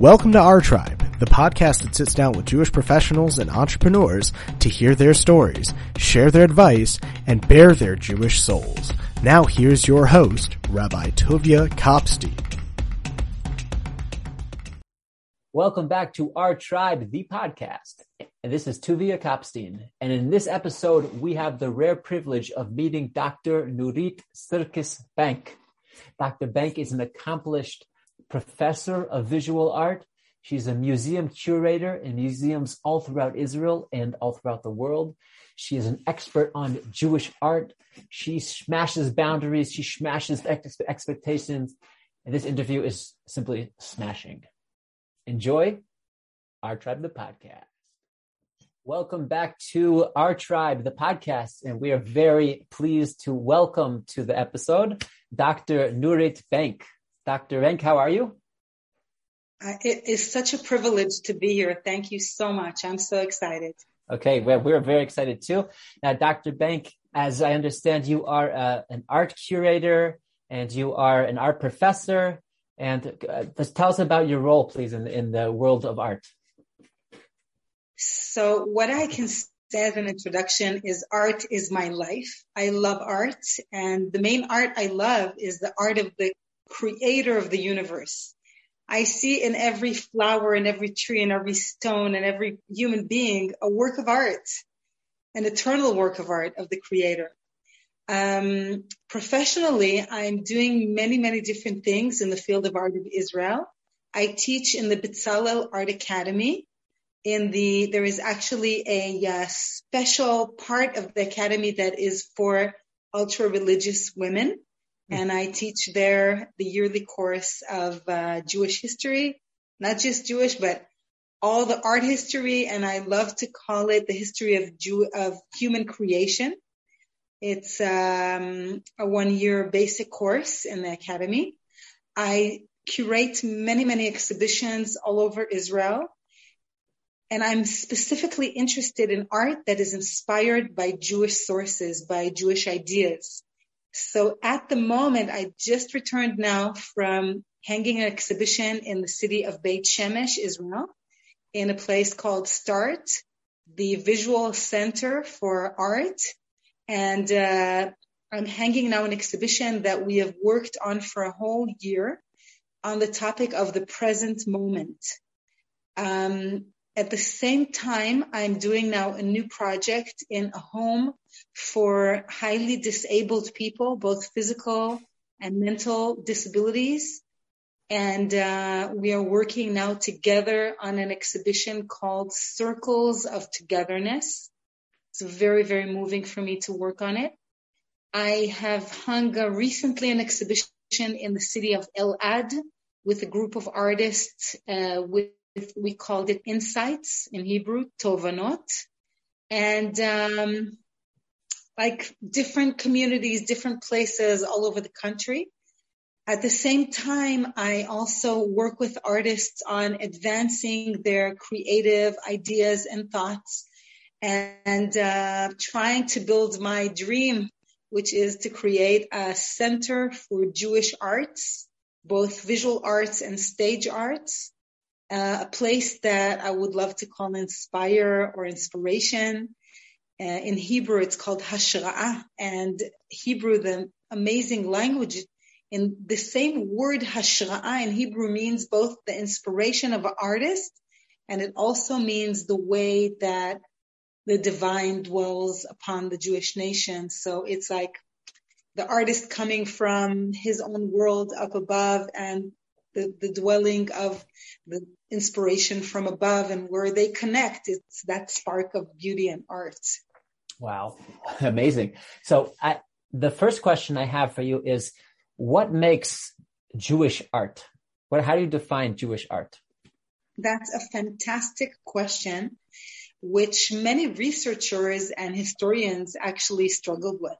Welcome to Our Tribe, the podcast that sits down with Jewish professionals and entrepreneurs to hear their stories, share their advice, and bear their Jewish souls. Now here's your host, Rabbi Tovia Kopstein. Welcome back to Our Tribe, the podcast. And this is Tuvia Kopstein. And in this episode, we have the rare privilege of meeting Dr. Nurit Sirkis Bank. Dr. Bank is an accomplished professor of visual art. She's a museum curator in museums all throughout Israel and all throughout the world. She is an expert on Jewish art. She smashes boundaries. She smashes ex- expectations. And this interview is simply smashing. Enjoy our tribe, the podcast. Welcome back to our tribe, the podcast. And we are very pleased to welcome to the episode Dr. Nurit Bank. Dr. Renk, how are you? Uh, it is such a privilege to be here. Thank you so much. I'm so excited. Okay, well, we're very excited too. Now, Dr. Bank, as I understand, you are uh, an art curator and you are an art professor. And uh, just tell us about your role, please, in, in the world of art. So, what I can say as an introduction is art is my life. I love art, and the main art I love is the art of the creator of the universe. I see in every flower, in every tree, in every stone, in every human being a work of art, an eternal work of art of the creator. Um, professionally, I'm doing many, many different things in the field of art of Israel. I teach in the Bezalel Art Academy. In the, there is actually a uh, special part of the academy that is for ultra religious women and I teach there the yearly course of uh, Jewish history, not just Jewish, but all the art history, and I love to call it the history of Jew of human creation. It's um, a one-year basic course in the academy. I curate many, many exhibitions all over Israel. And I'm specifically interested in art that is inspired by Jewish sources, by Jewish ideas. So at the moment, I just returned now from hanging an exhibition in the city of Beit Shemesh, Israel, in a place called START, the visual center for art. And uh, I'm hanging now an exhibition that we have worked on for a whole year on the topic of the present moment. Um, at the same time, I'm doing now a new project in a home for highly disabled people, both physical and mental disabilities. And uh, we are working now together on an exhibition called Circles of Togetherness. It's very, very moving for me to work on it. I have hung uh, recently an exhibition in the city of Elad with a group of artists uh, with we called it insights in Hebrew, tovanot, and um, like different communities, different places all over the country. At the same time, I also work with artists on advancing their creative ideas and thoughts and uh, trying to build my dream, which is to create a center for Jewish arts, both visual arts and stage arts, uh, a place that I would love to call inspire or inspiration. Uh, in Hebrew, it's called Hashra'ah, and Hebrew, the amazing language, in the same word Hashra'ah in Hebrew means both the inspiration of an artist, and it also means the way that the divine dwells upon the Jewish nation. So it's like the artist coming from his own world up above and the, the dwelling of the inspiration from above and where they connect. It's that spark of beauty and art. Wow. Amazing. So I, the first question I have for you is what makes Jewish art? What, how do you define Jewish art? That's a fantastic question, which many researchers and historians actually struggled with.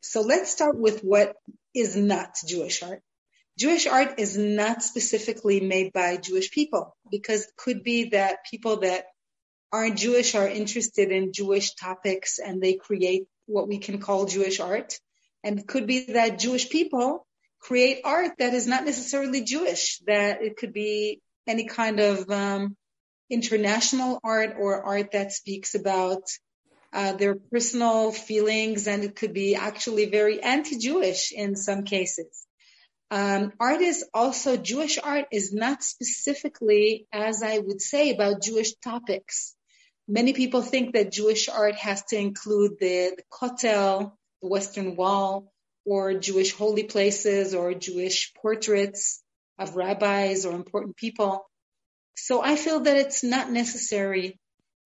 So let's start with what is not Jewish art. Jewish art is not specifically made by Jewish people because it could be that people that aren't Jewish are interested in Jewish topics and they create what we can call Jewish art. And it could be that Jewish people create art that is not necessarily Jewish, that it could be any kind of um, international art or art that speaks about uh, their personal feelings, and it could be actually very anti-Jewish in some cases. Um, art is also Jewish art is not specifically, as I would say, about Jewish topics. Many people think that Jewish art has to include the, the Kotel, the Western Wall, or Jewish holy places, or Jewish portraits of rabbis or important people. So I feel that it's not necessary.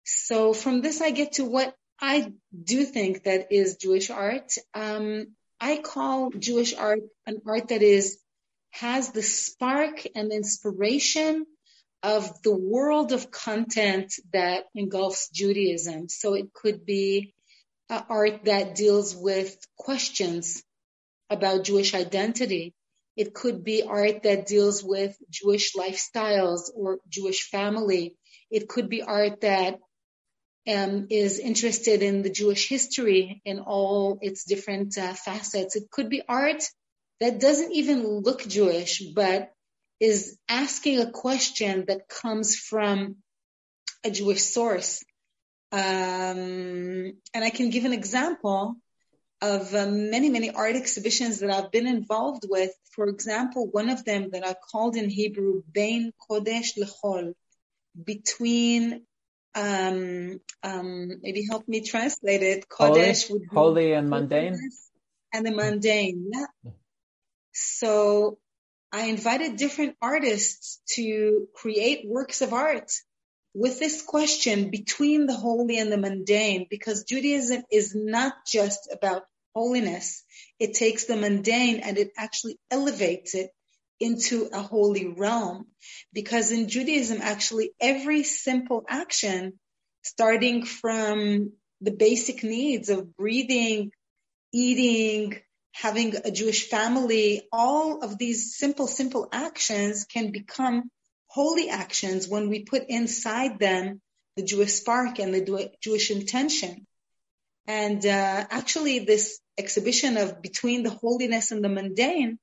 So from this, I get to what I do think that is Jewish art. Um, I call Jewish art an art that is has the spark and inspiration of the world of content that engulfs Judaism. So it could be art that deals with questions about Jewish identity. It could be art that deals with Jewish lifestyles or Jewish family. It could be art that um, is interested in the Jewish history in all its different uh, facets. It could be art that doesn't even look Jewish, but is asking a question that comes from a Jewish source. Um, and I can give an example of uh, many, many art exhibitions that I've been involved with. For example, one of them that I called in Hebrew, Bein Kodesh Lechol, between um, um, maybe help me translate it. Kodesh holy, holy and mundane. And the mundane. Yeah. So I invited different artists to create works of art with this question between the holy and the mundane, because Judaism is not just about holiness. It takes the mundane and it actually elevates it into a holy realm. Because in Judaism, actually every simple action, starting from the basic needs of breathing, eating, having a Jewish family, all of these simple, simple actions can become holy actions when we put inside them the Jewish spark and the Jewish intention. And uh, actually, this exhibition of between the holiness and the mundane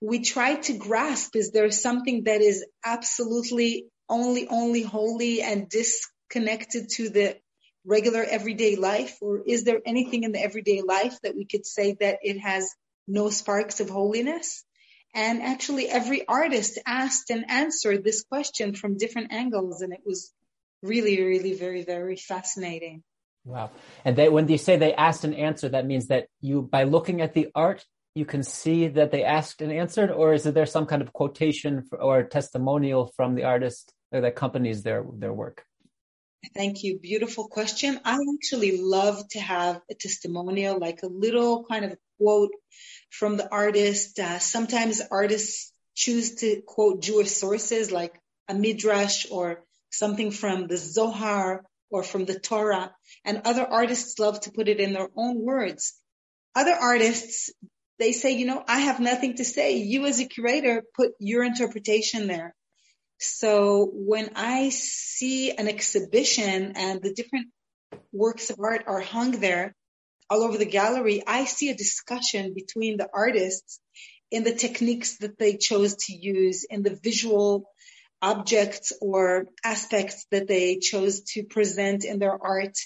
we try to grasp is there something that is absolutely only, only holy and disconnected to the regular everyday life? Or is there anything in the everyday life that we could say that it has no sparks of holiness? And actually every artist asked and answered this question from different angles. And it was really, really very, very fascinating. Wow. And they, when you say they asked and answered, that means that you, by looking at the art, you can see that they asked and answered, or is there some kind of quotation or testimonial from the artist that accompanies their their work? Thank you. Beautiful question. I actually love to have a testimonial, like a little kind of quote from the artist. Uh, sometimes artists choose to quote Jewish sources like a midrash or something from the Zohar or from the Torah. And other artists love to put it in their own words. Other artists they say, you know, I have nothing to say. You as a curator put your interpretation there. So when I see an exhibition and the different works of art are hung there all over the gallery, I see a discussion between the artists in the techniques that they chose to use, in the visual objects or aspects that they chose to present in their art,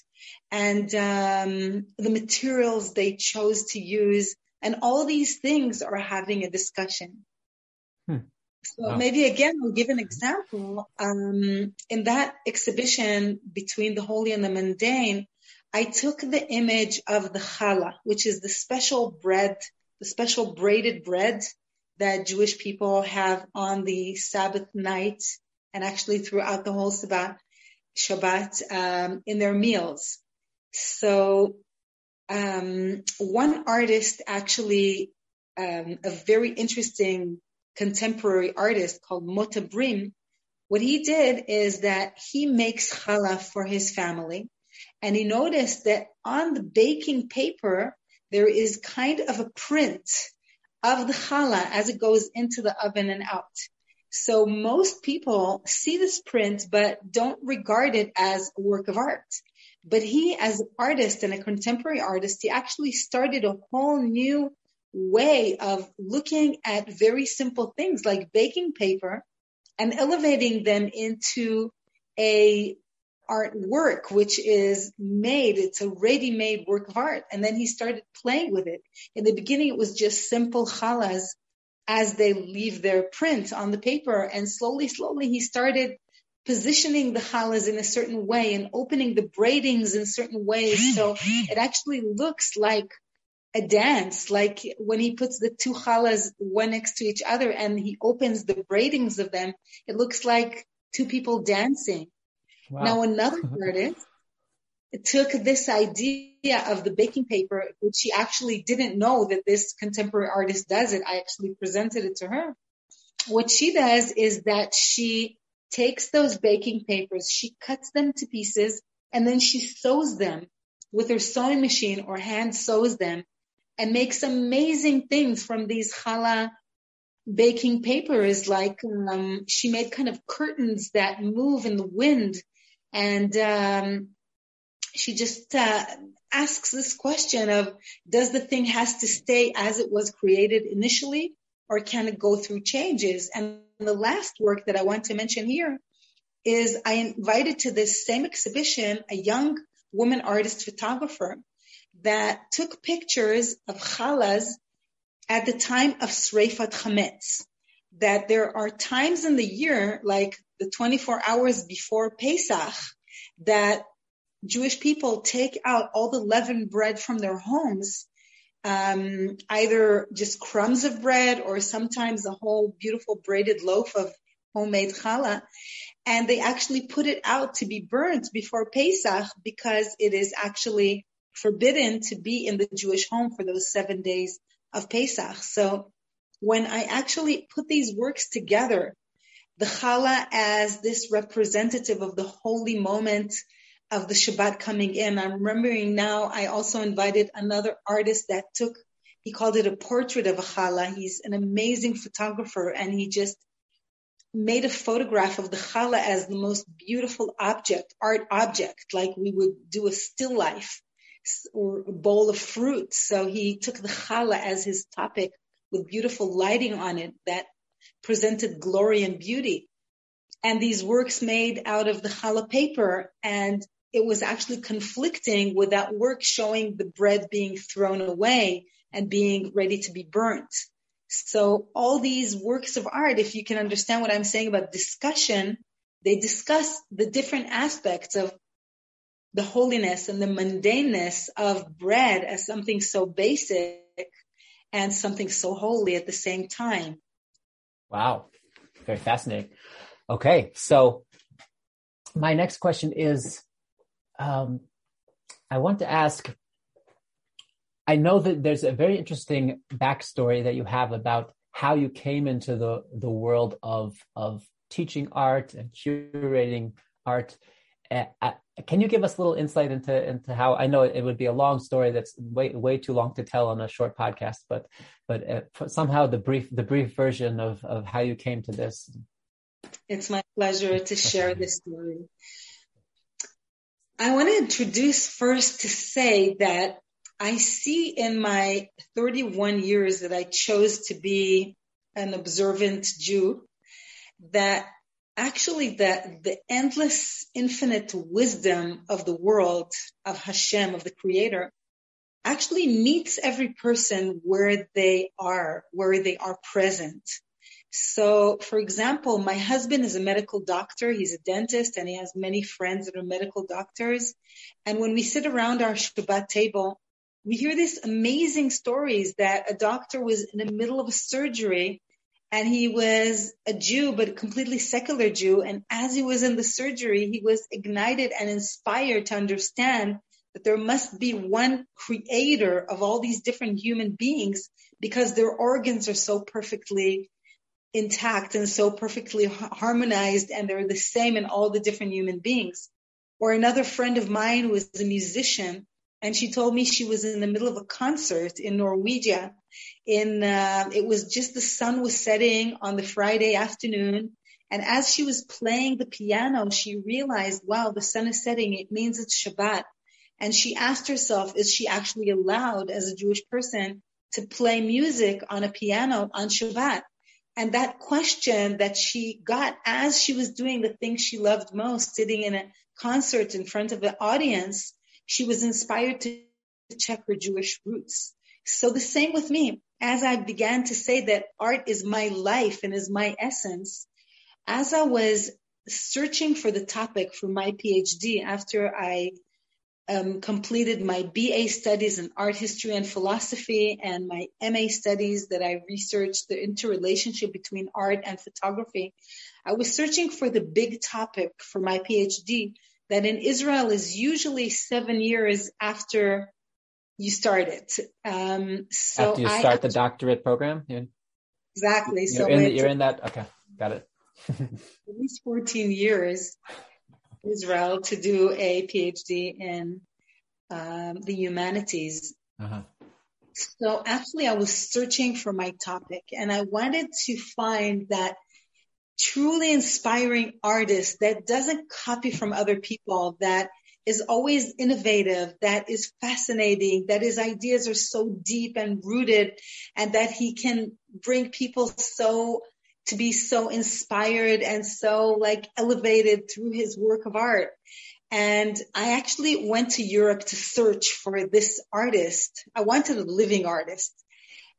and um, the materials they chose to use and all these things are having a discussion. Hmm. So wow. maybe again, I'll give an example. Um, in that exhibition between the holy and the mundane, I took the image of the challah, which is the special bread, the special braided bread that Jewish people have on the Sabbath night and actually throughout the whole Shabbat, Shabbat um, in their meals. So um, one artist actually, um, a very interesting contemporary artist called Mota Brim, what he did is that he makes challah for his family. And he noticed that on the baking paper, there is kind of a print of the challah as it goes into the oven and out. So most people see this print, but don't regard it as a work of art. But he, as an artist and a contemporary artist, he actually started a whole new way of looking at very simple things like baking paper and elevating them into a artwork, which is made. It's a ready-made work of art. And then he started playing with it. In the beginning, it was just simple challahs as they leave their print on the paper. And slowly, slowly, he started positioning the challahs in a certain way and opening the braidings in certain ways. So it actually looks like a dance, like when he puts the two challahs one next to each other and he opens the braidings of them, it looks like two people dancing. Wow. Now another artist took this idea of the baking paper, which she actually didn't know that this contemporary artist does it. I actually presented it to her. What she does is that she takes those baking papers, she cuts them to pieces, and then she sews them with her sewing machine or hand sews them and makes amazing things from these challah baking papers. Like um, she made kind of curtains that move in the wind, and um, she just uh, asks this question of does the thing has to stay as it was created initially, or can it go through changes? And the last work that I want to mention here is I invited to this same exhibition a young woman artist photographer that took pictures of challahs at the time of Sreifat Chametz. That there are times in the year, like the 24 hours before Pesach, that Jewish people take out all the leavened bread from their homes, um, either just crumbs of bread or sometimes a whole beautiful braided loaf of homemade challah, and they actually put it out to be burnt before Pesach because it is actually forbidden to be in the Jewish home for those seven days of Pesach. So when I actually put these works together, the challah as this representative of the holy moment of the Shabbat coming in. I'm remembering now, I also invited another artist that took, he called it a portrait of a challah. He's an amazing photographer and he just made a photograph of the challah as the most beautiful object, art object, like we would do a still life or a bowl of fruit. So he took the challah as his topic with beautiful lighting on it that presented glory and beauty. And these works made out of the challah paper and it was actually conflicting with that work showing the bread being thrown away and being ready to be burnt. So all these works of art, if you can understand what I'm saying about discussion, they discuss the different aspects of the holiness and the mundaneness of bread as something so basic and something so holy at the same time. Wow. Very fascinating. Okay. So my next question is, um, I want to ask, I know that there's a very interesting backstory that you have about how you came into the, the world of, of teaching art and curating art. Uh, can you give us a little insight into into how I know it would be a long story that's way way too long to tell on a short podcast, but but uh, somehow the brief the brief version of of how you came to this. It's my pleasure to share this story. I want to introduce first to say that I see in my 31 years that I chose to be an observant Jew that actually the, the endless infinite wisdom of the world of Hashem, of the creator, actually meets every person where they are, where they are present. So, for example, my husband is a medical doctor. He's a dentist and he has many friends that are medical doctors. And when we sit around our Shabbat table, we hear these amazing stories that a doctor was in the middle of a surgery and he was a Jew, but a completely secular Jew. And as he was in the surgery, he was ignited and inspired to understand that there must be one creator of all these different human beings because their organs are so perfectly intact and so perfectly harmonized and they're the same in all the different human beings. Or another friend of mine who was a musician and she told me she was in the middle of a concert in Norwegia. In uh, it was just the sun was setting on the Friday afternoon, and as she was playing the piano, she realized, wow, the sun is setting. It means it's Shabbat. And she asked herself, is she actually allowed as a Jewish person to play music on a piano on Shabbat? And that question that she got as she was doing the thing she loved most, sitting in a concert in front of the audience, she was inspired to check her Jewish roots. So the same with me. As I began to say that art is my life and is my essence, as I was searching for the topic for my PhD after I um, completed my BA studies in art history and philosophy and my MA studies that I researched the interrelationship between art and photography. I was searching for the big topic for my PhD that in Israel is usually seven years after you start it. Um, so after you start I, the doctorate program, yeah. exactly. You're so in the, you're in that. Okay, got it. at least 14 years Israel to do a PhD in um, the humanities. Uh-huh. So actually, I was searching for my topic, and I wanted to find that truly inspiring artist that doesn't copy from other people, that is always innovative, that is fascinating, that his ideas are so deep and rooted, and that he can bring people so to be so inspired and so like elevated through his work of art. And I actually went to Europe to search for this artist. I wanted a living artist.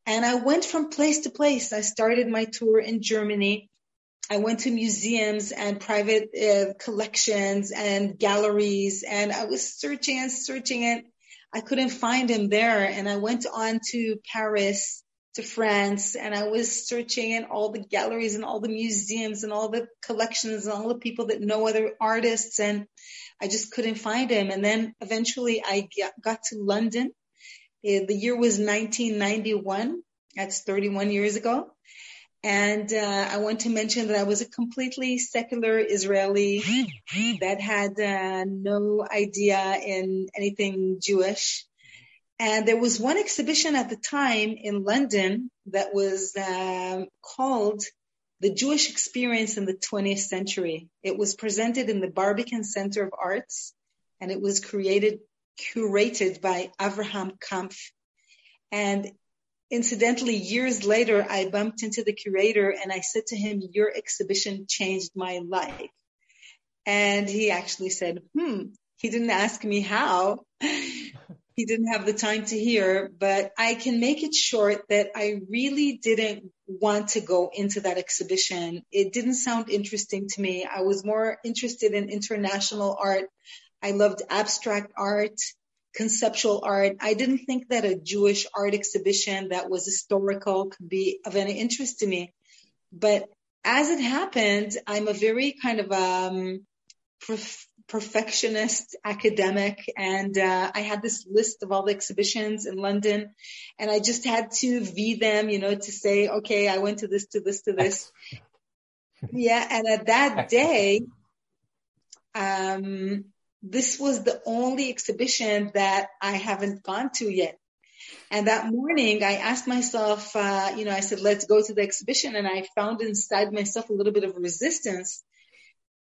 And I went from place to place. I started my tour in Germany. I went to museums and private uh, collections and galleries and I was searching and searching and I couldn't find him there. And I went on to Paris to France and I was searching in all the galleries and all the museums and all the collections and all the people that know other artists and I just couldn't find him. And then eventually I got to London. Eh, the year was 1991. That's 31 years ago. And uh, I want to mention that I was a completely secular Israeli that had uh, no idea in anything Jewish. And there was one exhibition at the time in London that was um, called The Jewish Experience in the 20th Century. It was presented in the Barbican Center of Arts and it was created, curated by Avraham Kampf. And incidentally, years later, I bumped into the curator and I said to him, your exhibition changed my life. And he actually said, hmm, he didn't ask me how he didn't have the time to hear, but I can make it short that I really didn't want to go into that exhibition. It didn't sound interesting to me. I was more interested in international art. I loved abstract art, conceptual art. I didn't think that a Jewish art exhibition that was historical could be of any interest to me. But as it happened, I'm a very kind of um, prof- perfectionist academic and uh, I had this list of all the exhibitions in London and I just had to view them, you know, to say, okay, I went to this, to this, to this. yeah. And at that day, um, this was the only exhibition that I haven't gone to yet. And that morning I asked myself, uh, you know, I said, let's go to the exhibition. And I found inside myself a little bit of resistance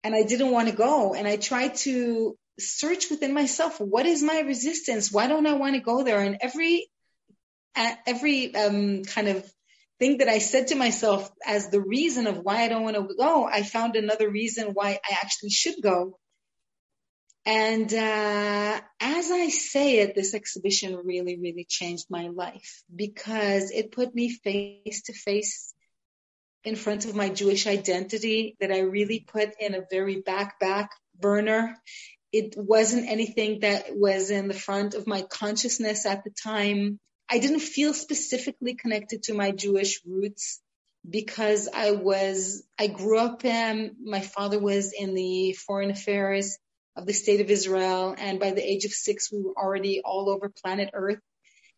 and I didn't want to go. And I tried to search within myself, what is my resistance? Why don't I want to go there? And every, every, um, kind of thing that I said to myself as the reason of why I don't want to go, I found another reason why I actually should go. And uh, as I say it, this exhibition really, really changed my life because it put me face to face in front of my Jewish identity that I really put in a very back back burner. It wasn't anything that was in the front of my consciousness at the time. I didn't feel specifically connected to my Jewish roots because I was, I grew up, um, my father was in the foreign affairs of the state of Israel. And by the age of six, we were already all over planet Earth,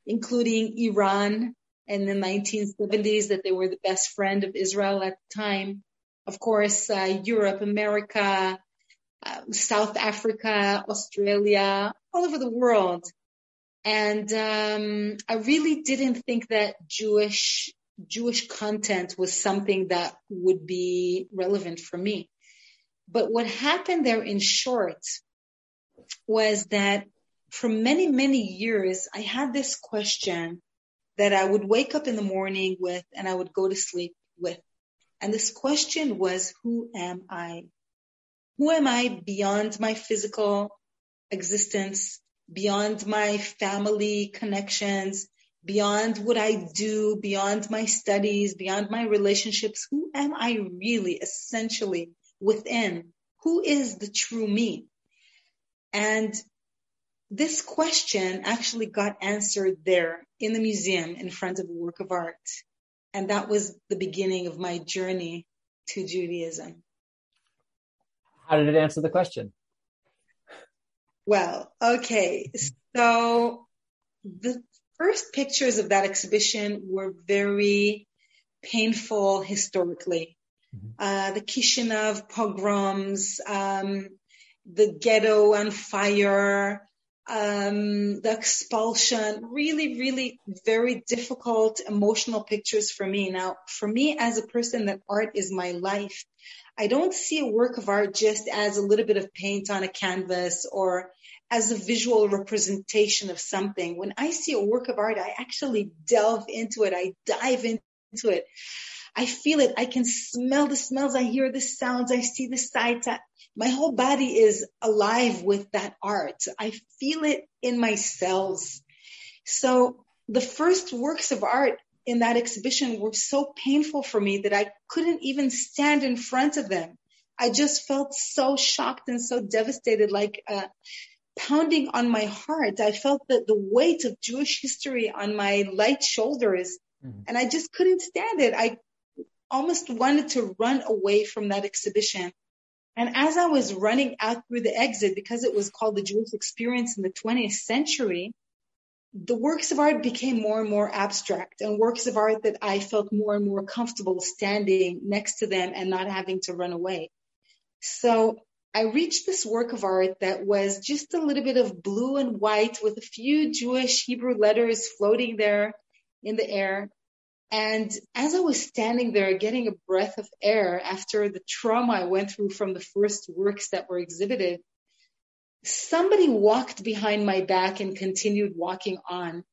including Iran, in the 1970s that they were the best friend of Israel at the time. Of course, uh, Europe, America, uh, South Africa, Australia, all over the world. And um, I really didn't think that Jewish Jewish content was something that would be relevant for me. But what happened there in short was that for many, many years, I had this question that I would wake up in the morning with and I would go to sleep with. And this question was, who am I? Who am I beyond my physical existence, beyond my family connections, beyond what I do, beyond my studies, beyond my relationships? Who am I really essentially within? Who is the true me? And this question actually got answered there in the museum in front of a work of art. And that was the beginning of my journey to Judaism. How did it answer the question? Well, okay. So the first pictures of that exhibition were very painful historically. Mm-hmm. Uh, the Kishinev pogroms, um, the ghetto on fire, um, the expulsion, really, really very difficult emotional pictures for me. Now, for me as a person that art is my life, I don't see a work of art just as a little bit of paint on a canvas or as a visual representation of something. When I see a work of art, I actually delve into it. I dive into it. I feel it. I can smell the smells. I hear the sounds. I see the sights. My whole body is alive with that art. I feel it in my cells. So the first works of art in that exhibition were so painful for me that I couldn't even stand in front of them. I just felt so shocked and so devastated, like uh, pounding on my heart. I felt that the weight of Jewish history on my light shoulders, mm-hmm. and I just couldn't stand it. I almost wanted to run away from that exhibition. And as I was running out through the exit, because it was called the Jewish experience in the 20th century, the works of art became more and more abstract and works of art that I felt more and more comfortable standing next to them and not having to run away. So I reached this work of art that was just a little bit of blue and white with a few Jewish Hebrew letters floating there in the air. And as I was standing there getting a breath of air after the trauma I went through from the first works that were exhibited, somebody walked behind my back and continued walking on.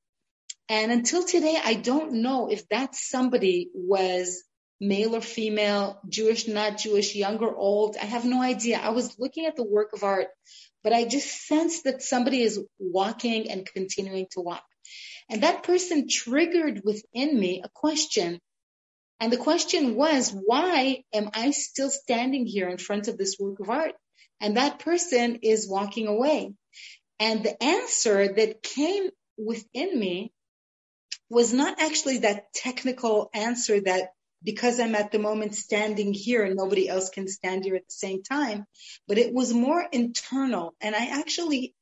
And until today, I don't know if that somebody was male or female, Jewish, not Jewish, young or old. I have no idea. I was looking at the work of art, but I just sensed that somebody is walking and continuing to walk. And that person triggered within me a question. And the question was, why am I still standing here in front of this work of art? And that person is walking away. And the answer that came within me was not actually that technical answer that because I'm at the moment standing here and nobody else can stand here at the same time. But it was more internal. And I actually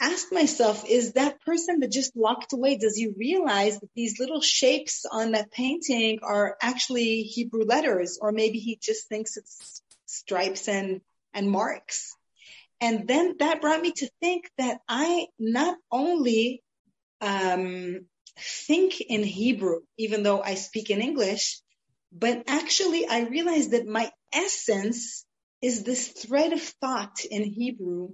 asked myself, is that person that just walked away, does he realize that these little shapes on that painting are actually Hebrew letters? Or maybe he just thinks it's stripes and, and marks. And then that brought me to think that I not only um, think in Hebrew, even though I speak in English. But actually, I realized that my essence is this thread of thought in Hebrew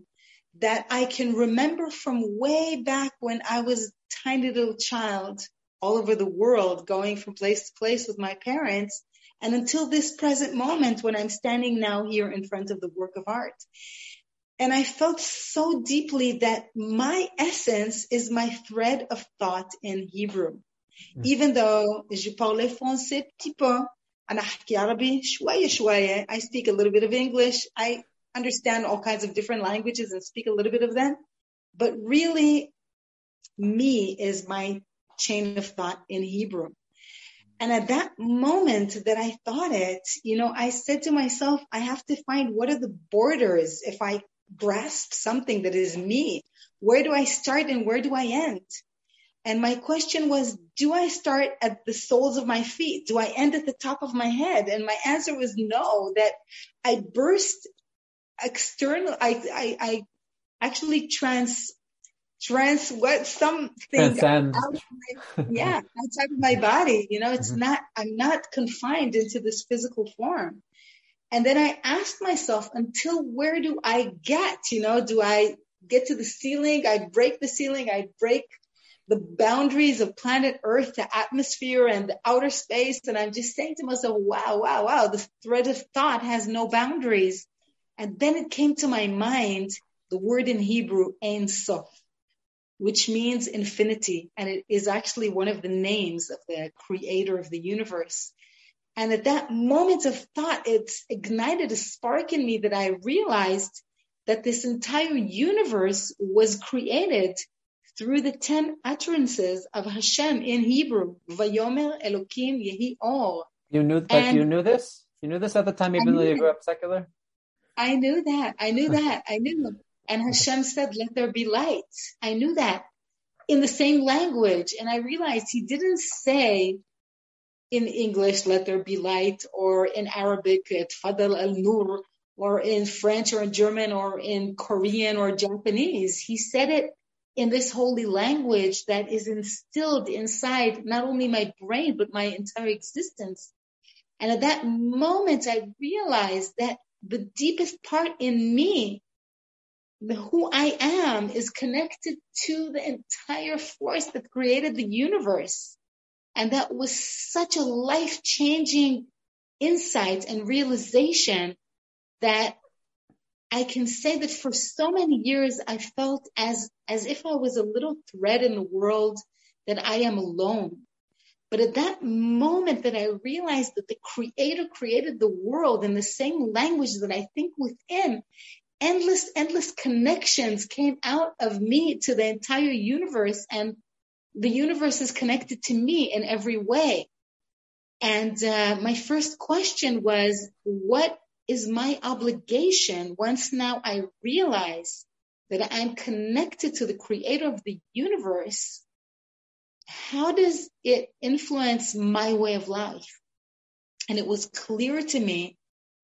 that I can remember from way back when I was a tiny little child all over the world, going from place to place with my parents, and until this present moment when I'm standing now here in front of the work of art. And I felt so deeply that my essence is my thread of thought in Hebrew. Mm. Even though je parle français petit peu, أنا أحكي عربي شوية شوية. I speak a little bit of English. I understand all kinds of different languages and speak a little bit of them. But really, me is my chain of thought in Hebrew. And at that moment that I thought it, you know, I said to myself, I have to find what are the borders if I grasp something that is me? Where do I start and where do I end? And my question was, do I start at the soles of my feet? Do I end at the top of my head? And my answer was no, that I burst external, I, I, I actually trans, trans what something out my, yeah, outside of my body. You know, it's mm-hmm. not, I'm not confined into this physical form. And then I asked myself, until where do I get? You know, do I get to the ceiling? I break the ceiling. I break the boundaries of planet Earth to atmosphere and the outer space. And I'm just saying to myself, wow, wow, wow, the thread of thought has no boundaries. And then it came to my mind the word in Hebrew, Ein Sof, which means infinity. And it is actually one of the names of the creator of the universe. And at that moment of thought, it ignited a spark in me that I realized that this entire universe was created through the 10 utterances of Hashem in Hebrew. Vayomer Elokim Yehi Or. You knew, but and you knew this? You knew this at the time, even though you grew up secular? I knew that. I knew that. I knew. And Hashem said, let there be light. I knew that in the same language. And I realized he didn't say in English, let there be light, or in Arabic, Fadal al Nur, or in French or in German or in Korean or Japanese. He said it in this holy language that is instilled inside not only my brain, but my entire existence. And at that moment, I realized that the deepest part in me, the who I am, is connected to the entire force that created the universe. And that was such a life changing insight and realization that I can say that for so many years I felt as, as if I was a little thread in the world that I am alone. But at that moment that I realized that the creator created the world in the same language that I think within, endless, endless connections came out of me to the entire universe and the universe is connected to me in every way. And uh, my first question was, what is my obligation once now I realize that I'm connected to the creator of the universe? How does it influence my way of life? And it was clear to me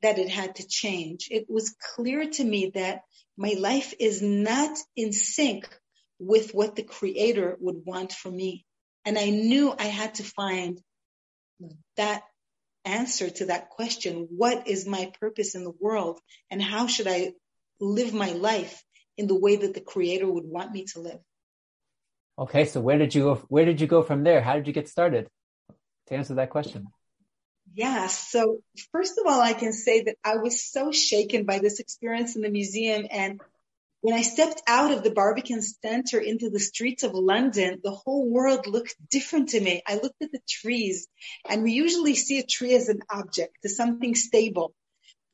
that it had to change. It was clear to me that my life is not in sync with what the creator would want for me. And I knew I had to find that answer to that question. What is my purpose in the world? And how should I live my life in the way that the creator would want me to live? Okay. So where did you go? Where did you go from there? How did you get started to answer that question? Yeah. So first of all, I can say that I was so shaken by this experience in the museum and when I stepped out of the Barbican Center into the streets of London, the whole world looked different to me. I looked at the trees and we usually see a tree as an object, as something stable.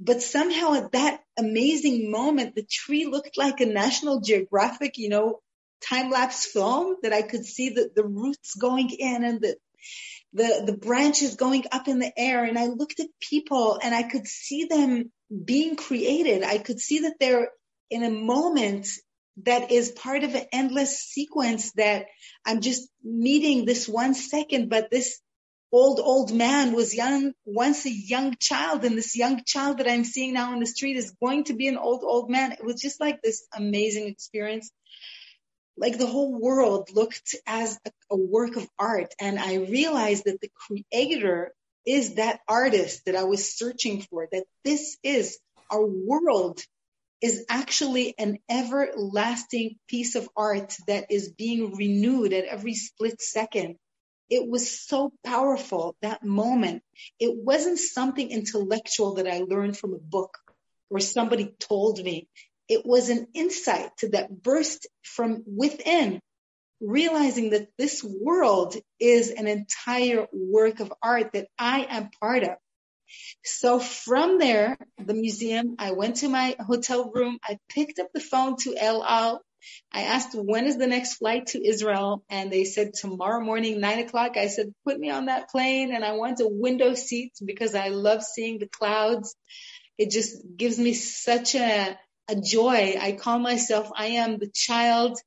But somehow at that amazing moment, the tree looked like a National Geographic, you know, time lapse film that I could see the, the roots going in and the, the, the branches going up in the air. And I looked at people and I could see them being created. I could see that they're in a moment that is part of an endless sequence that I'm just meeting this one second, but this old, old man was young, once a young child, and this young child that I'm seeing now on the street is going to be an old, old man. It was just like this amazing experience. Like the whole world looked as a, a work of art. And I realized that the creator is that artist that I was searching for, that this is our world is actually an everlasting piece of art that is being renewed at every split second. It was so powerful, that moment. It wasn't something intellectual that I learned from a book or somebody told me. It was an insight that burst from within, realizing that this world is an entire work of art that I am part of. So from there, the museum, I went to my hotel room. I picked up the phone to El Al. I asked, when is the next flight to Israel? And they said tomorrow morning, nine o'clock. I said, put me on that plane. And I want a window seat because I love seeing the clouds. It just gives me such a, a joy. I call myself, I am the child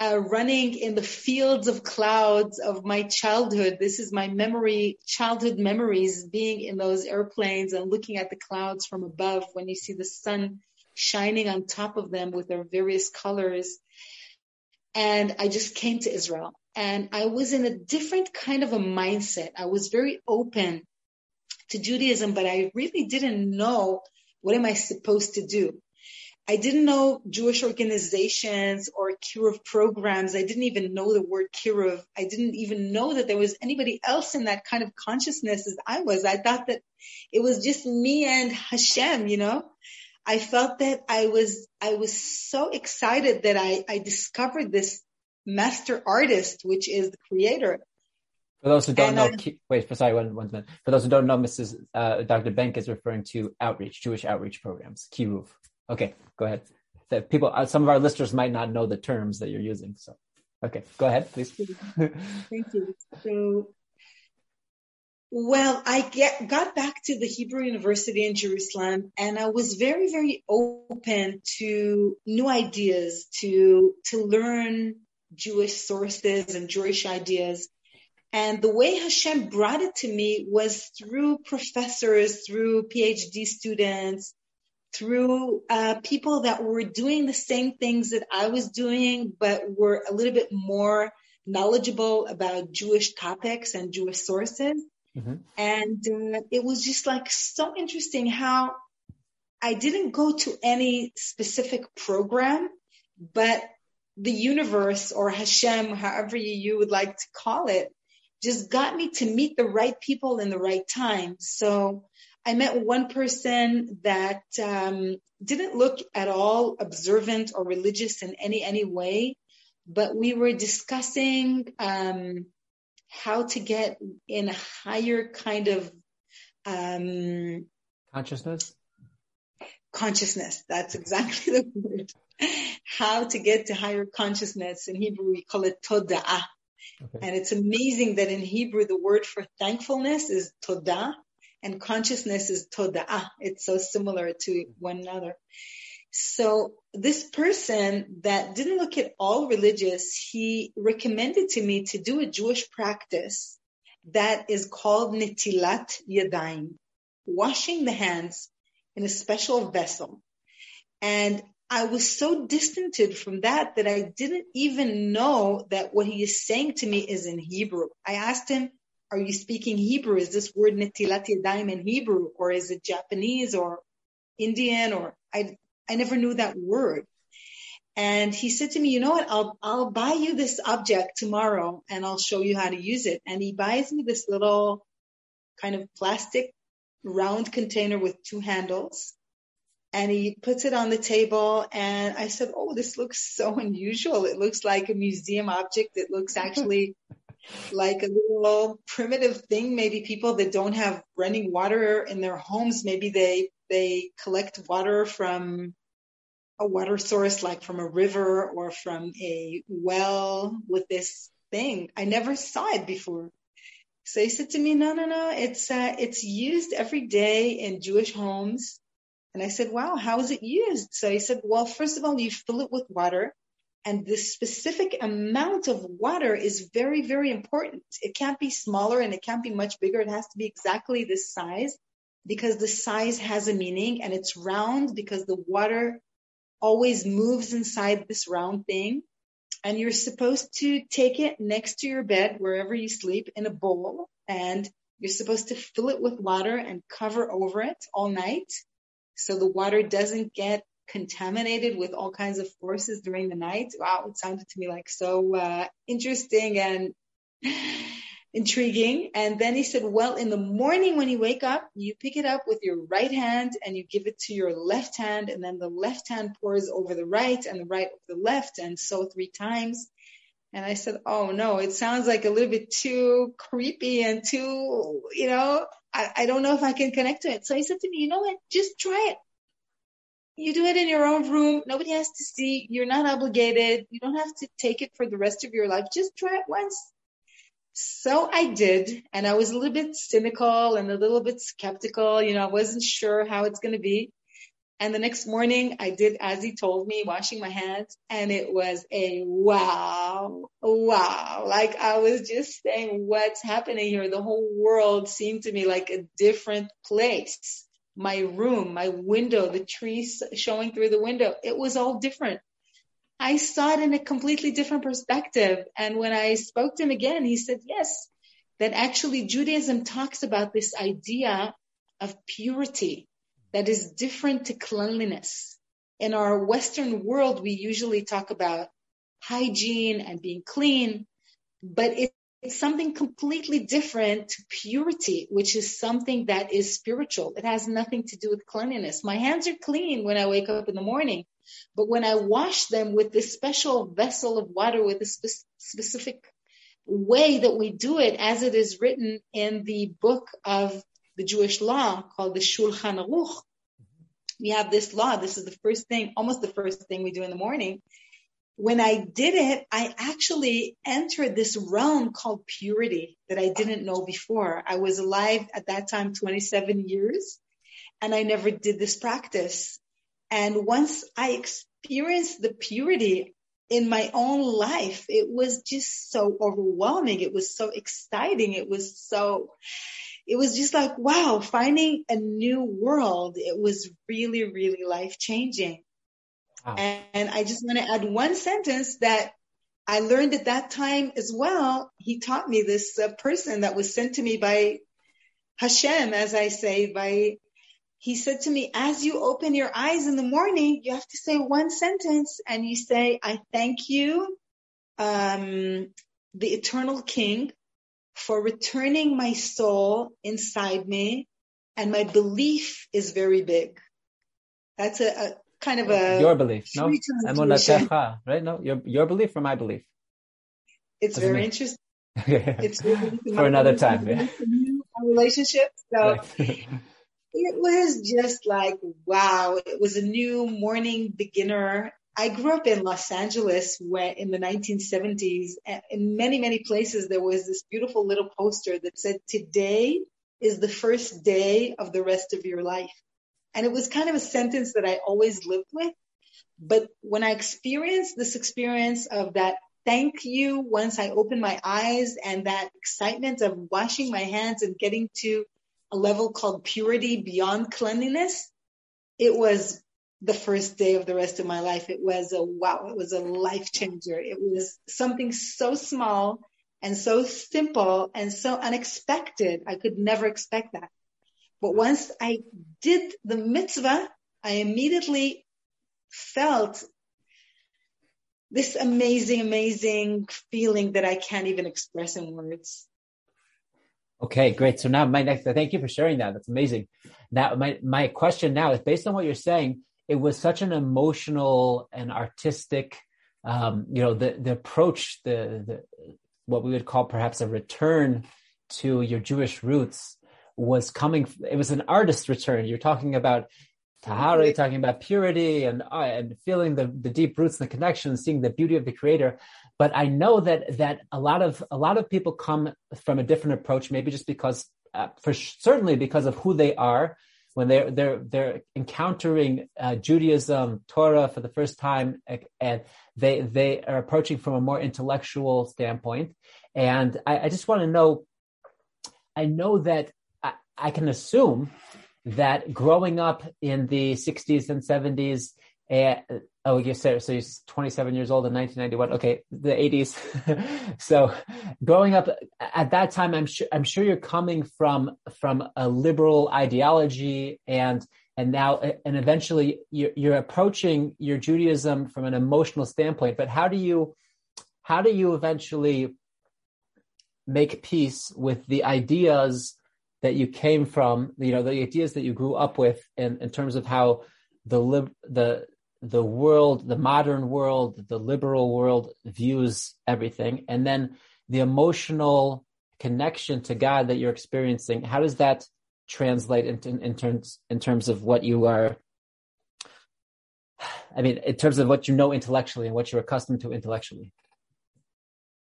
uh, running in the fields of clouds of my childhood. This is my memory, childhood memories being in those airplanes and looking at the clouds from above when you see the sun shining on top of them with their various colors. And I just came to Israel and I was in a different kind of a mindset. I was very open to Judaism, but I really didn't know what am I supposed to do. I didn't know Jewish organizations or kiruv programs. I didn't even know the word kiruv. I didn't even know that there was anybody else in that kind of consciousness as I was. I thought that it was just me and Hashem, you know. I felt that I was I was so excited that I, I discovered this master artist, which is the creator. For those who don't and know, I, wait, for sorry, one, one minute. For those who don't know, Mrs. Uh, Dr. Bank is referring to outreach, Jewish outreach programs, Kiruv. Okay, go ahead. The people, uh, some of our listeners might not know the terms that you're using. So, okay, go ahead, please. Thank you. So, well, I get, got back to the Hebrew University in Jerusalem and I was very, very open to new ideas, to, to learn Jewish sources and Jewish ideas. And the way Hashem brought it to me was through professors, through PhD students, through uh, people that were doing the same things that I was doing, but were a little bit more knowledgeable about Jewish topics and Jewish sources. Mm-hmm. And uh, it was just like so interesting how I didn't go to any specific program, but the universe or Hashem, however you would like to call it, just got me to meet the right people in the right time. So I met one person that um, didn't look at all observant or religious in any any way, but we were discussing um, how to get in a higher kind of um, consciousness. Consciousness. That's exactly the word. How to get to higher consciousness. In Hebrew, we call it toda'ah. Okay. And it's amazing that in Hebrew, the word for thankfulness is todah and consciousness is toda'ah. It's so similar to one another. So this person that didn't look at all religious, he recommended to me to do a Jewish practice that is called netilat yadayim, washing the hands in a special vessel. And I was so distanted from that that I didn't even know that what he is saying to me is in Hebrew. I asked him, are you speaking Hebrew? Is this word netilat yadayim in Hebrew or is it Japanese or Indian or I, I never knew that word. And he said to me, you know what? I'll, I'll buy you this object tomorrow and I'll show you how to use it. And he buys me this little kind of plastic round container with two handles and he puts it on the table and I said, Oh, this looks so unusual. It looks like a museum object. It looks actually like a little primitive thing. Maybe people that don't have running water in their homes, maybe they, they collect water from a water source, like from a river or from a well with this thing. I never saw it before. So he said to me, no, no, no, it's, uh, it's used every day in Jewish homes. And I said, wow, how is it used? So he said, well, first of all, you fill it with water and the specific amount of water is very, very important. It can't be smaller and it can't be much bigger. It has to be exactly this size because the size has a meaning and it's round because the water always moves inside this round thing. And you're supposed to take it next to your bed, wherever you sleep, in a bowl. And you're supposed to fill it with water and cover over it all night. So the water doesn't get contaminated with all kinds of forces during the night. Wow, it sounded to me like so uh, interesting and intriguing. And then he said, well, in the morning when you wake up, you pick it up with your right hand and you give it to your left hand. And then the left hand pours over the right and the right over the left. And so three times. And I said, Oh no, it sounds like a little bit too creepy and too, you know, I, I don't know if I can connect to it. So he said to me, you know what? Just try it. You do it in your own room. Nobody has to see. You're not obligated. You don't have to take it for the rest of your life. Just try it once. So I did, and I was a little bit cynical and a little bit skeptical. You know, I wasn't sure how it's going to be. And the next morning I did as he told me, washing my hands, and it was a wow, wow. Like I was just saying, what's happening here? The whole world seemed to me like a different place. My room, my window, the trees showing through the window, it was all different. I saw it in a completely different perspective. And when I spoke to him again, he said, yes, that actually Judaism talks about this idea of purity that is different to cleanliness. in our Western world, we usually talk about hygiene and being clean, but it's something completely different to purity, which is something that is spiritual. It has nothing to do with cleanliness. My hands are clean when I wake up in the morning, but when I wash them with this special vessel of water with a spe- specific way that we do it, as it is written in the book of the Jewish law called the Shulchan Aruch, we have this law. This is the first thing, almost the first thing we do in the morning when I did it, I actually entered this realm called purity that I didn't know before. I was alive at that time 27 years and I never did this practice. And once I experienced the purity in my own life, it was just so overwhelming. It was so exciting. It was so, it was just like, wow, finding a new world. It was really, really life changing. And I just want to add one sentence that I learned at that time as well. He taught me this uh, person that was sent to me by Hashem, as I say, by, he said to me, as you open your eyes in the morning, you have to say one sentence and you say, I thank you, um, the eternal king for returning my soul inside me and my belief is very big. That's a, a kind of a your belief, no? right? No, your your belief or my belief. It's Doesn't very mean... interesting. it's really for another time. Yeah. relationship. So it was just like wow. It was a new morning beginner. I grew up in Los Angeles where in the 1970s. In many many places there was this beautiful little poster that said, "Today is the first day of the rest of your life." And it was kind of a sentence that I always lived with. But when I experienced this experience of that thank you once I opened my eyes and that excitement of washing my hands and getting to a level called purity beyond cleanliness, it was the first day of the rest of my life. It was a wow, it was a life changer. It was something so small and so simple and so unexpected. I could never expect that. But once I did the mitzvah, I immediately felt this amazing, amazing feeling that I can't even express in words. Okay, great. So now my next, thank you for sharing that. That's amazing. Now my, my question now is based on what you're saying, it was such an emotional and artistic, um, you know, the, the approach, the, the, what we would call perhaps a return to your Jewish roots was coming. It was an artist's return. You're talking about tahara, talking about purity and uh, and feeling the the deep roots and the connection, seeing the beauty of the Creator. But I know that that a lot of a lot of people come from a different approach, maybe just because, uh, for certainly because of who they are when they're they're they're encountering uh, Judaism, Torah for the first time, and they they are approaching from a more intellectual standpoint. And I, I just want to know. I know that I can assume that growing up in the 60s and 70s, uh, oh, you said so. He's 27 years old in 1991. Okay, the 80s. so, growing up at that time, I'm sure I'm sure you're coming from from a liberal ideology, and and now and eventually you're, you're approaching your Judaism from an emotional standpoint. But how do you how do you eventually make peace with the ideas that you came from, you know, the ideas that you grew up with in, in terms of how the lib- the the world, the modern world, the liberal world views everything, and then the emotional connection to God that you're experiencing. How does that translate in, in, in terms in terms of what you are? I mean, in terms of what you know intellectually and what you're accustomed to intellectually.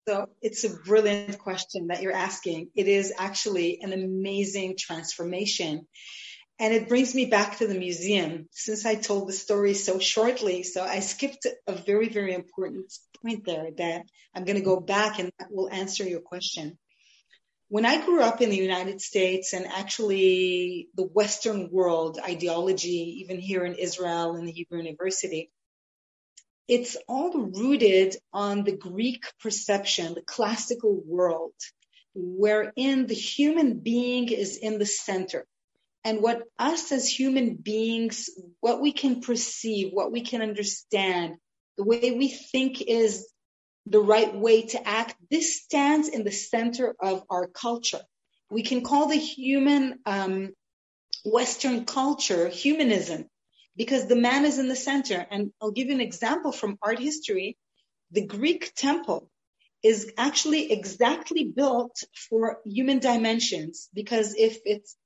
So it's a brilliant question that you're asking. It is actually an amazing transformation. And it brings me back to the museum since I told the story so shortly. So I skipped a very, very important point there that I'm going to go back and that will answer your question. When I grew up in the United States and actually the Western world ideology, even here in Israel in the Hebrew University, it's all rooted on the Greek perception, the classical world, wherein the human being is in the center. and what us as human beings, what we can perceive, what we can understand, the way we think is the right way to act, this stands in the center of our culture. We can call the human um, Western culture humanism because the man is in the center. And I'll give you an example from art history. The Greek temple is actually exactly built for human dimensions because if it's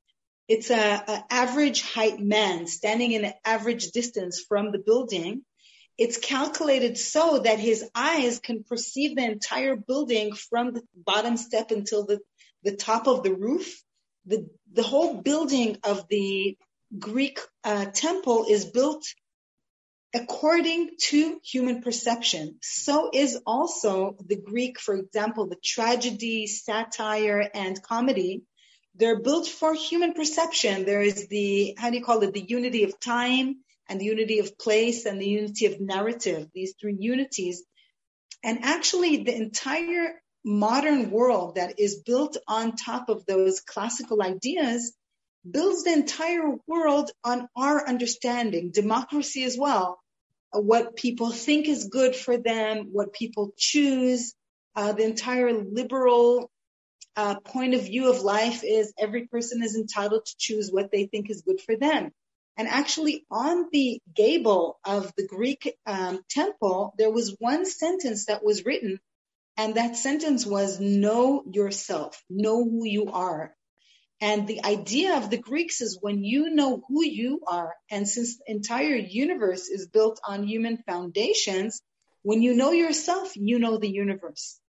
it's a, a average height man standing in an average distance from the building, it's calculated so that his eyes can perceive the entire building from the bottom step until the, the top of the roof. The, the whole building of the Greek uh, temple is built according to human perception. So is also the Greek, for example, the tragedy, satire, and comedy. They're built for human perception. There is the, how do you call it, the unity of time and the unity of place and the unity of narrative, these three unities. And actually the entire modern world that is built on top of those classical ideas builds the entire world on our understanding, democracy as well, what people think is good for them, what people choose, uh, the entire liberal uh, point of view of life is every person is entitled to choose what they think is good for them. And actually, on the gable of the Greek um, temple, there was one sentence that was written, and that sentence was "Know yourself, know who you are." And the idea of the Greeks is when you know who you are, and since the entire universe is built on human foundations, when you know yourself, you know the universe.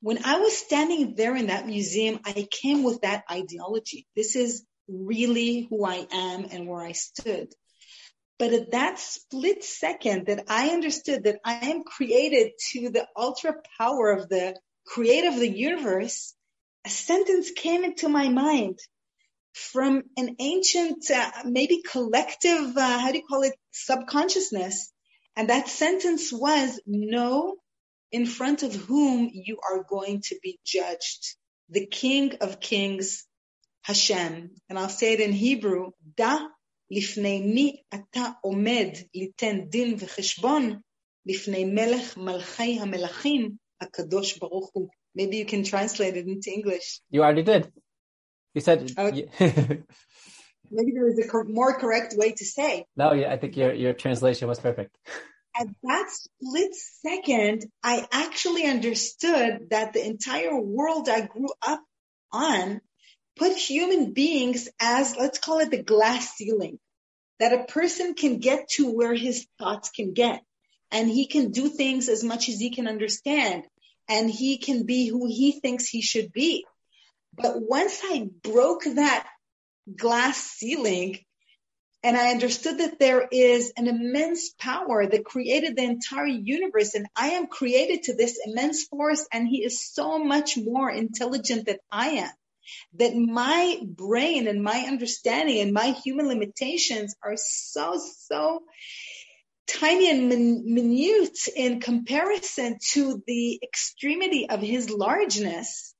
When I was standing there in that museum, I came with that ideology. This is really who I am and where I stood. But at that split second that I understood that I am created to the ultra power of the creator of the universe, a sentence came into my mind from an ancient, uh, maybe collective, uh, how do you call it, subconsciousness. And that sentence was, know in front of whom you are going to be judged. The King of Kings, Hashem. And I'll say it in Hebrew, Da לפני מי אתה עומד ליתן דין וחשבון לפני מלך מלכי המלכים הקדוש ברוך הוא. Maybe you can translate it into English. You already did. You said. Okay. Maybe there is a more correct way to say. No, yeah, I think your your translation was perfect. At that split second, I actually understood that the entire world I grew up on put human beings as, let's call it the glass ceiling, that a person can get to where his thoughts can get. And he can do things as much as he can understand and he can be who he thinks he should be. But once I broke that glass ceiling and I understood that there is an immense power that created the entire universe and I am created to this immense force and he is so much more intelligent than I am. That my brain and my understanding and my human limitations are so, so tiny and minute in comparison to the extremity of his largeness,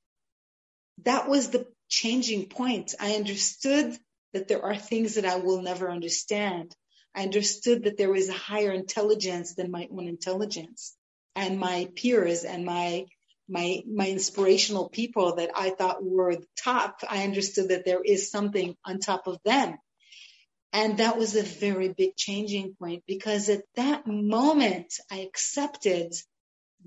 that was the changing point. I understood that there are things that I will never understand. I understood that there is a higher intelligence than my own intelligence and my peers and my my my inspirational people that I thought were the top. I understood that there is something on top of them and that was a very big changing point because at that moment I accepted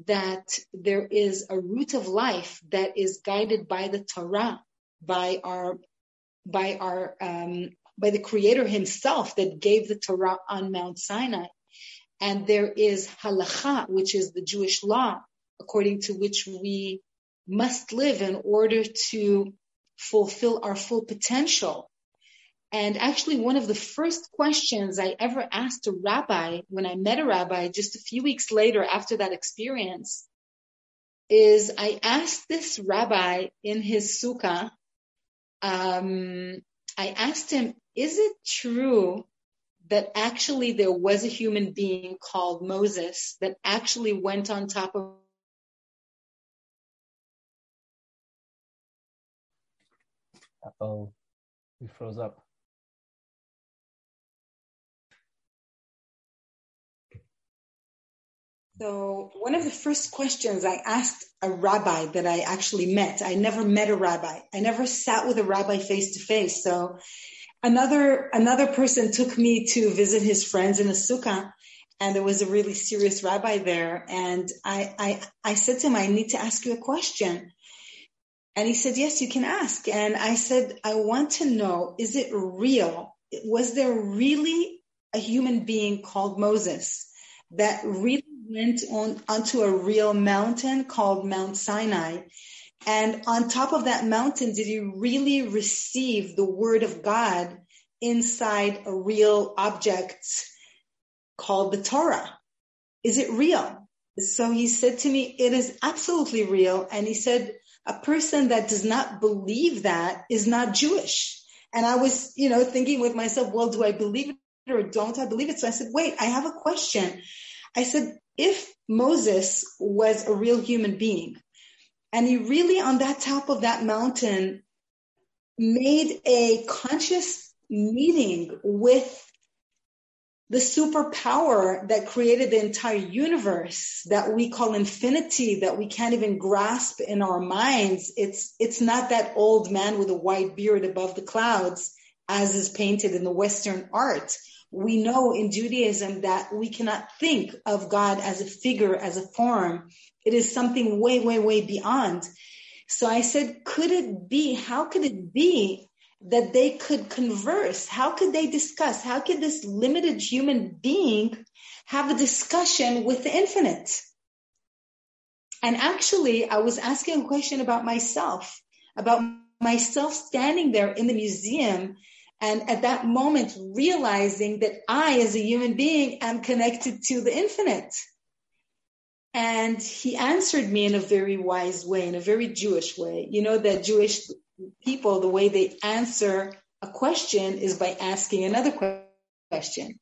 that there is a route of life that is guided by the Torah, by our, by our, um, by the creator himself that gave the Torah on Mount Sinai. And there is halacha, which is the Jewish law, according to which we must live in order to fulfill our full potential. And actually, one of the first questions I ever asked a rabbi when I met a rabbi just a few weeks later after that experience is I asked this rabbi in his sukkah, um, I asked him, is it true that actually there was a human being called Moses that actually went on top of oh We froze up. So one of the first questions I asked a rabbi that I actually met, I never met a rabbi. I never sat with a rabbi face to face. So another, another person took me to visit his friends in a sukkah and there was a really serious rabbi there. And I, I, I said to him, I need to ask you a question. And he said, yes, you can ask. And I said, I want to know, is it real? Was there really a human being called Moses that really went on onto a real mountain called Mount Sinai. And on top of that mountain, did he really receive the word of God inside a real object called the Torah? Is it real? So he said to me, it is absolutely real. And he said, a person that does not believe that is not Jewish. And I was, you know, thinking with myself, well, do I believe it or don't I believe it? So I said, wait, I have a question. I said, if Moses was a real human being and he really on that top of that mountain made a conscious meeting with the superpower that created the entire universe that we call infinity that we can't even grasp in our minds it's it's not that old man with a white beard above the clouds as is painted in the western art we know in Judaism that we cannot think of God as a figure, as a form. It is something way, way, way beyond. So I said, could it be, how could it be that they could converse? How could they discuss? How could this limited human being have a discussion with the infinite? And actually, I was asking a question about myself, about myself standing there in the museum and at that moment, realizing that I, as a human being, am connected to the infinite. And he answered me in a very wise way, in a very Jewish way. You know that Jewish people, the way they answer a question is by asking another question.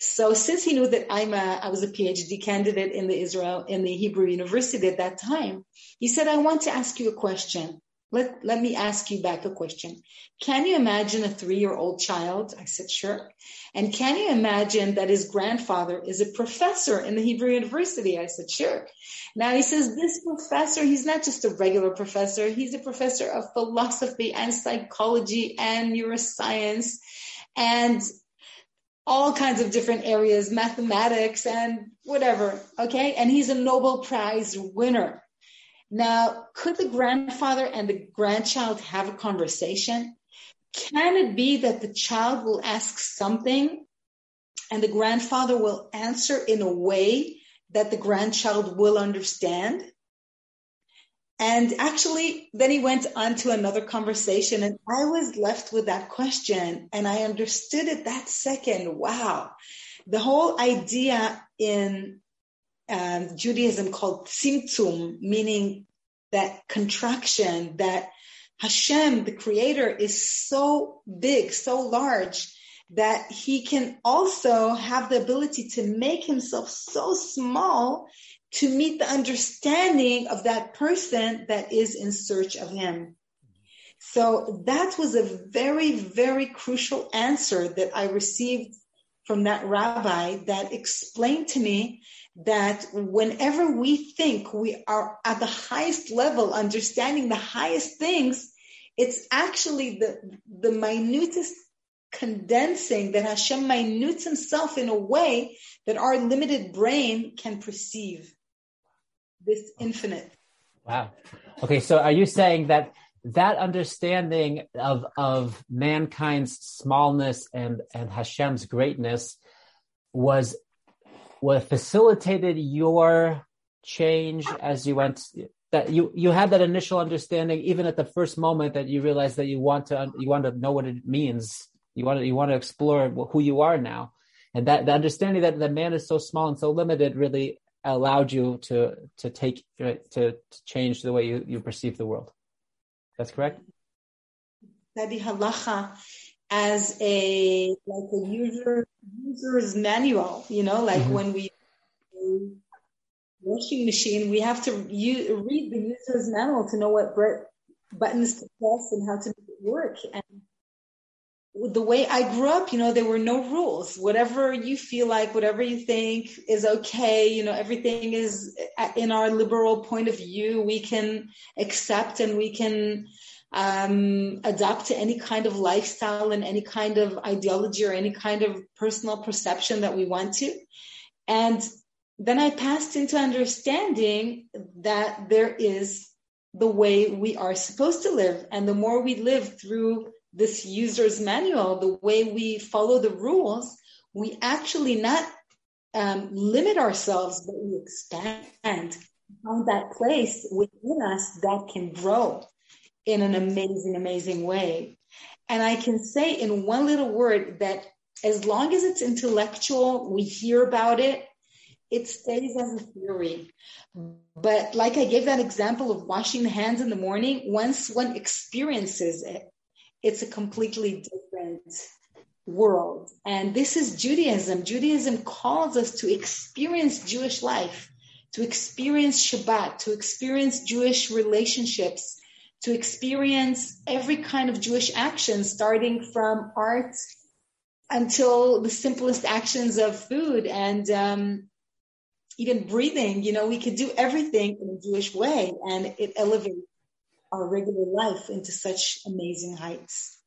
So since he knew that I'm a, I was a PhD candidate in the Israel, in the Hebrew University at that time, he said, I want to ask you a question. Let, let me ask you back a question. Can you imagine a three year old child? I said, sure. And can you imagine that his grandfather is a professor in the Hebrew University? I said, sure. Now he says, this professor, he's not just a regular professor. He's a professor of philosophy and psychology and neuroscience and all kinds of different areas, mathematics and whatever. Okay. And he's a Nobel Prize winner. Now, could the grandfather and the grandchild have a conversation? Can it be that the child will ask something and the grandfather will answer in a way that the grandchild will understand? And actually, then he went on to another conversation, and I was left with that question, and I understood it that second. Wow. The whole idea in um, Judaism called tzimtzum, meaning that contraction, that Hashem, the creator, is so big, so large that he can also have the ability to make himself so small to meet the understanding of that person that is in search of him. So that was a very, very crucial answer that I received from that rabbi that explained to me that whenever we think we are at the highest level, understanding the highest things, it's actually the, the minutest condensing that Hashem minutes himself in a way that our limited brain can perceive this infinite. Wow. Okay, so are you saying that that understanding of of mankind's smallness and and Hashem's greatness was what facilitated your change as you went that you you had that initial understanding even at the first moment that you realized that you want to you want to know what it means. You want to you want to explore who you are now. And that the understanding that the man is so small and so limited really allowed you to to take to, to change the way you, you perceive the world. That's correct? Study halacha as a like a user user's manual you know like mm-hmm. when we washing machine we have to u- read the user's manual to know what buttons to press and how to make it work and the way I grew up, you know, there were no rules. Whatever you feel like, whatever you think is okay, you know, everything is in our liberal point of view. We can accept and we can um, adapt to any kind of lifestyle and any kind of ideology or any kind of personal perception that we want to. And then I passed into understanding that there is the way we are supposed to live. And the more we live through this user's manual, the way we follow the rules, we actually not um, limit ourselves, but we expand, find that place within us that can grow in an amazing, amazing way. And I can say in one little word that as long as it's intellectual, we hear about it, it stays as a theory. But like I gave that example of washing the hands in the morning, once one experiences it, it's a completely different world. And this is Judaism. Judaism calls us to experience Jewish life, to experience Shabbat, to experience Jewish relationships, to experience every kind of Jewish action, starting from art until the simplest actions of food and um, even breathing. You know, we could do everything in a Jewish way, and it elevates our regular life into such amazing heights.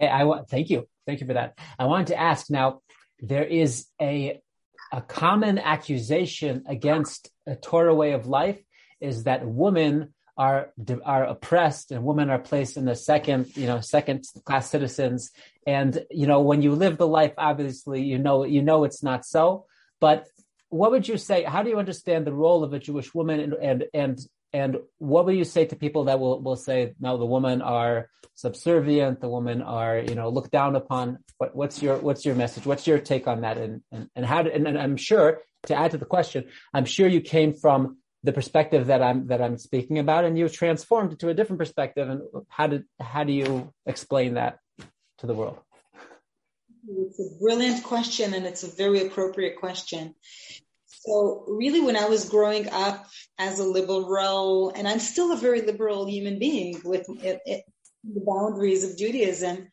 Okay, I want thank you, thank you for that. I wanted to ask now. There is a a common accusation against a Torah way of life is that women are are oppressed and women are placed in the second you know second class citizens and you know when you live the life obviously you know you know it's not so but what would you say how do you understand the role of a jewish woman and and and and what would you say to people that will, will say, no, the women are subservient, the women are, you know, looked down upon? What, what's your, what's your message? What's your take on that? And, and, and how, and, and I'm sure to add to the question, I'm sure you came from the perspective that I'm, that I'm speaking about and you transformed it to a different perspective. And how did, how do you explain that to the world? It's a brilliant question and it's a very appropriate question. So really when I was growing up as a liberal, and I'm still a very liberal human being with it, it, the boundaries of Judaism,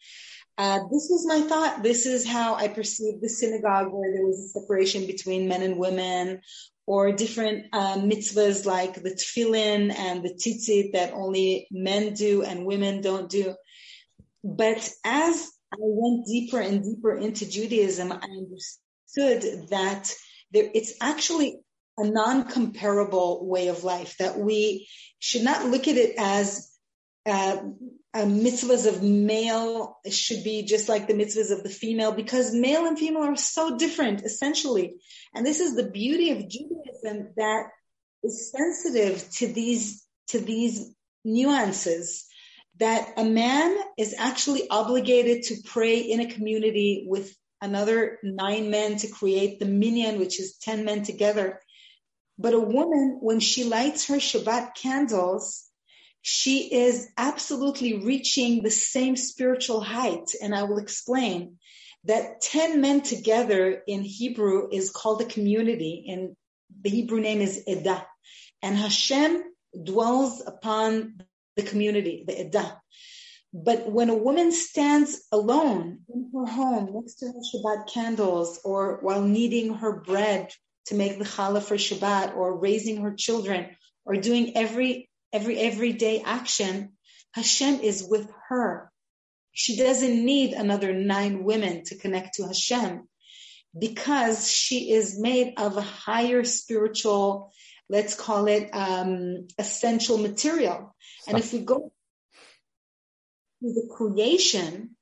uh, this was my thought. This is how I perceived the synagogue where there was a separation between men and women or different uh, mitzvahs like the tefillin and the tzitzit that only men do and women don't do. But as I went deeper and deeper into Judaism, I understood that there, it's actually a non-comparable way of life that we should not look at it as uh, uh, mitzvahs of male should be just like the mitzvahs of the female because male and female are so different essentially. And this is the beauty of Judaism that is sensitive to these, to these nuances that a man is actually obligated to pray in a community with another nine men to create the minyan, which is 10 men together. But a woman, when she lights her Shabbat candles, she is absolutely reaching the same spiritual height. And I will explain that 10 men together in Hebrew is called a community and the Hebrew name is Edah. And Hashem dwells upon the community, the Edah. But when a woman stands alone in her home next to her Shabbat candles or while kneading her bread to make the challah for Shabbat or raising her children or doing every, every, everyday action, Hashem is with her. She doesn't need another nine women to connect to Hashem because she is made of a higher spiritual, let's call it, um, essential material. And if we go to the creation,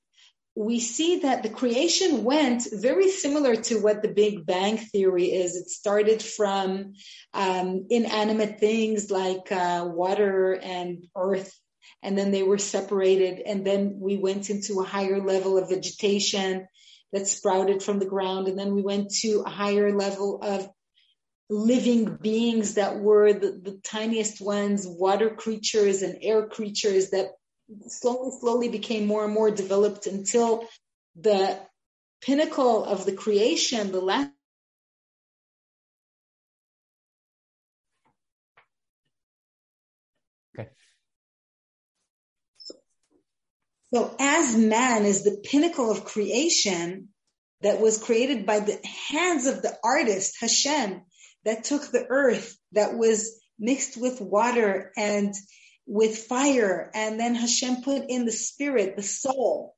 we see that the creation went very similar to what the Big Bang Theory is. It started from um, inanimate things like uh, water and earth, and then they were separated. And then we went into a higher level of vegetation that sprouted from the ground. And then we went to a higher level of living beings that were the, the tiniest ones, water creatures and air creatures that slowly, slowly became more and more developed until the pinnacle of the creation, the last Okay. So as man is the pinnacle of creation that was created by the hands of the artist, Hashem, that took the earth that was mixed with water and with fire, and then Hashem put in the spirit, the soul.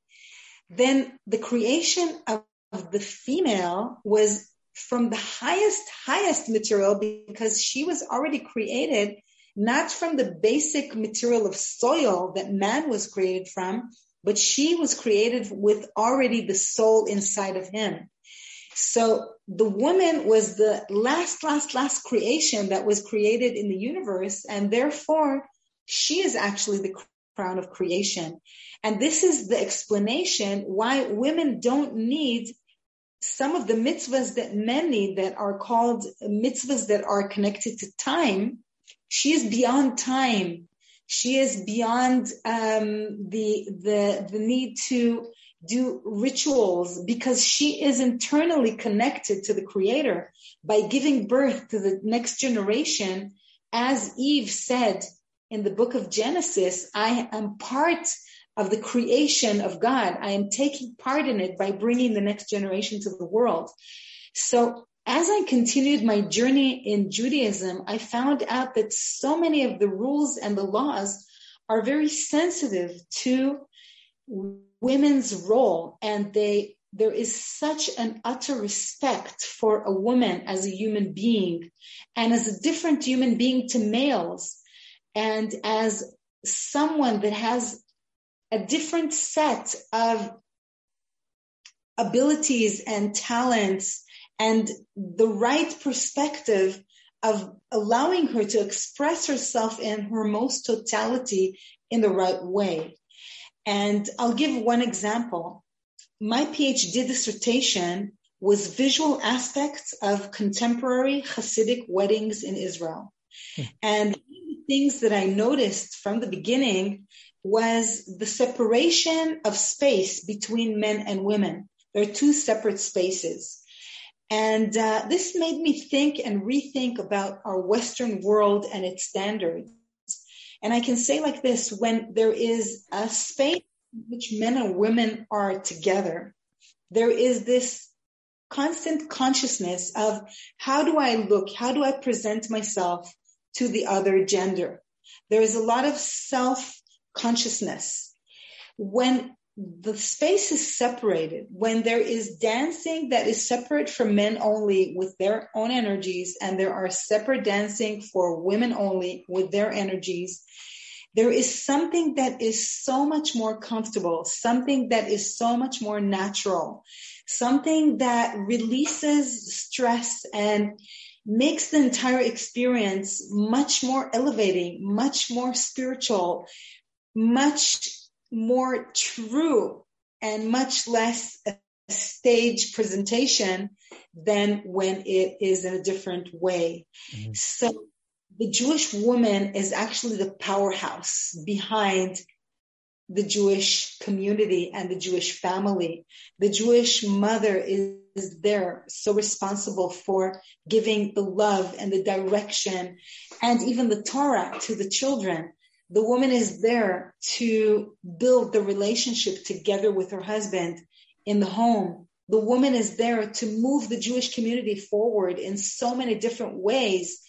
Then the creation of, of the female was from the highest, highest material because she was already created not from the basic material of soil that man was created from, but she was created with already the soul inside of him. So the woman was the last, last, last creation that was created in the universe, and therefore she is actually the crown of creation. And this is the explanation why women don't need some of the mitzvahs that men need that are called mitzvahs that are connected to time. She is beyond time. She is beyond um, the the the need to do rituals because she is internally connected to the Creator by giving birth to the next generation. As Eve said in the book of Genesis, I am part of the creation of God. I am taking part in it by bringing the next generation to the world. So as I continued my journey in Judaism, I found out that so many of the rules and the laws are very sensitive to women's role and they there is such an utter respect for a woman as a human being and as a different human being to males and as someone that has a different set of abilities and talents and the right perspective of allowing her to express herself in her most totality in the right way. And I'll give one example. My PhD dissertation was visual aspects of contemporary Hasidic weddings in Israel. Hmm. And things that I noticed from the beginning was the separation of space between men and women. There are two separate spaces. And uh, this made me think and rethink about our Western world and its standards. And I can say like this, when there is a space in which men and women are together, there is this constant consciousness of how do I look? How do I present myself to the other gender? There is a lot of self consciousness. When the space is separated, when there is dancing that is separate from men only with their own energies, and there are separate dancing for women only with their energies, there is something that is so much more comfortable, something that is so much more natural, something that releases stress and makes the entire experience much more elevating, much more spiritual, much more true and much less a stage presentation than when it is in a different way. Mm-hmm. So the Jewish woman is actually the powerhouse behind the Jewish community and the Jewish family. The Jewish mother is, is, there, so responsible for giving the love and the direction and even the Torah to the children the woman is there to build the relationship together with her husband in the home. The woman is there to move the Jewish community forward in so many different ways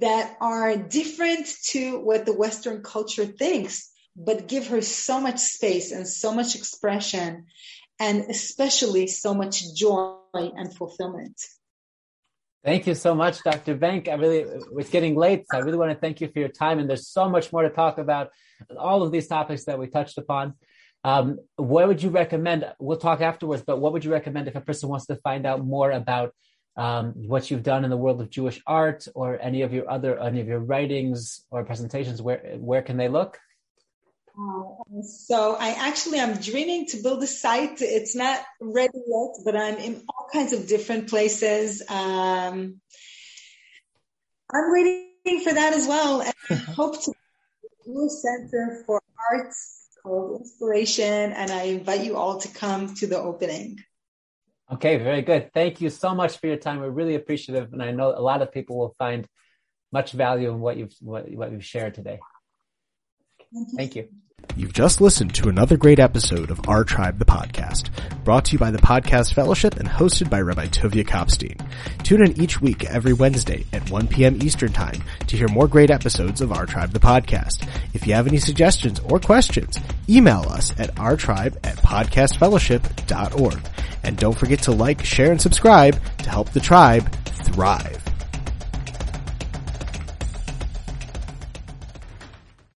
that are different to what the Western culture thinks, but give her so much space and so much expression and especially so much joy and fulfillment. Thank you so much, Dr. Bank. I really, it's getting late. So I really want to thank you for your time. And there's so much more to talk about all of these topics that we touched upon. Um, what would you recommend? We'll talk afterwards, but what would you recommend if a person wants to find out more about um, what you've done in the world of Jewish art or any of your other, any of your writings or presentations? Where, where can they look? So I actually I'm dreaming to build a site. It's not ready yet, but I'm in all kinds of different places. Um, I'm waiting for that as well. And I hope to a center for arts called Inspiration, and I invite you all to come to the opening. Okay, very good. Thank you so much for your time. We're really appreciative, and I know a lot of people will find much value in what you've what, what you've shared today. Thank you. Thank you. You've just listened to another great episode of Our Tribe the Podcast, brought to you by the Podcast Fellowship and hosted by Rabbi Tovia Kopstein. Tune in each week every Wednesday at 1 p.m. Eastern Time to hear more great episodes of Our Tribe the Podcast. If you have any suggestions or questions, email us at ourtribe at podcastfellowship.org. And don't forget to like, share, and subscribe to help the tribe thrive.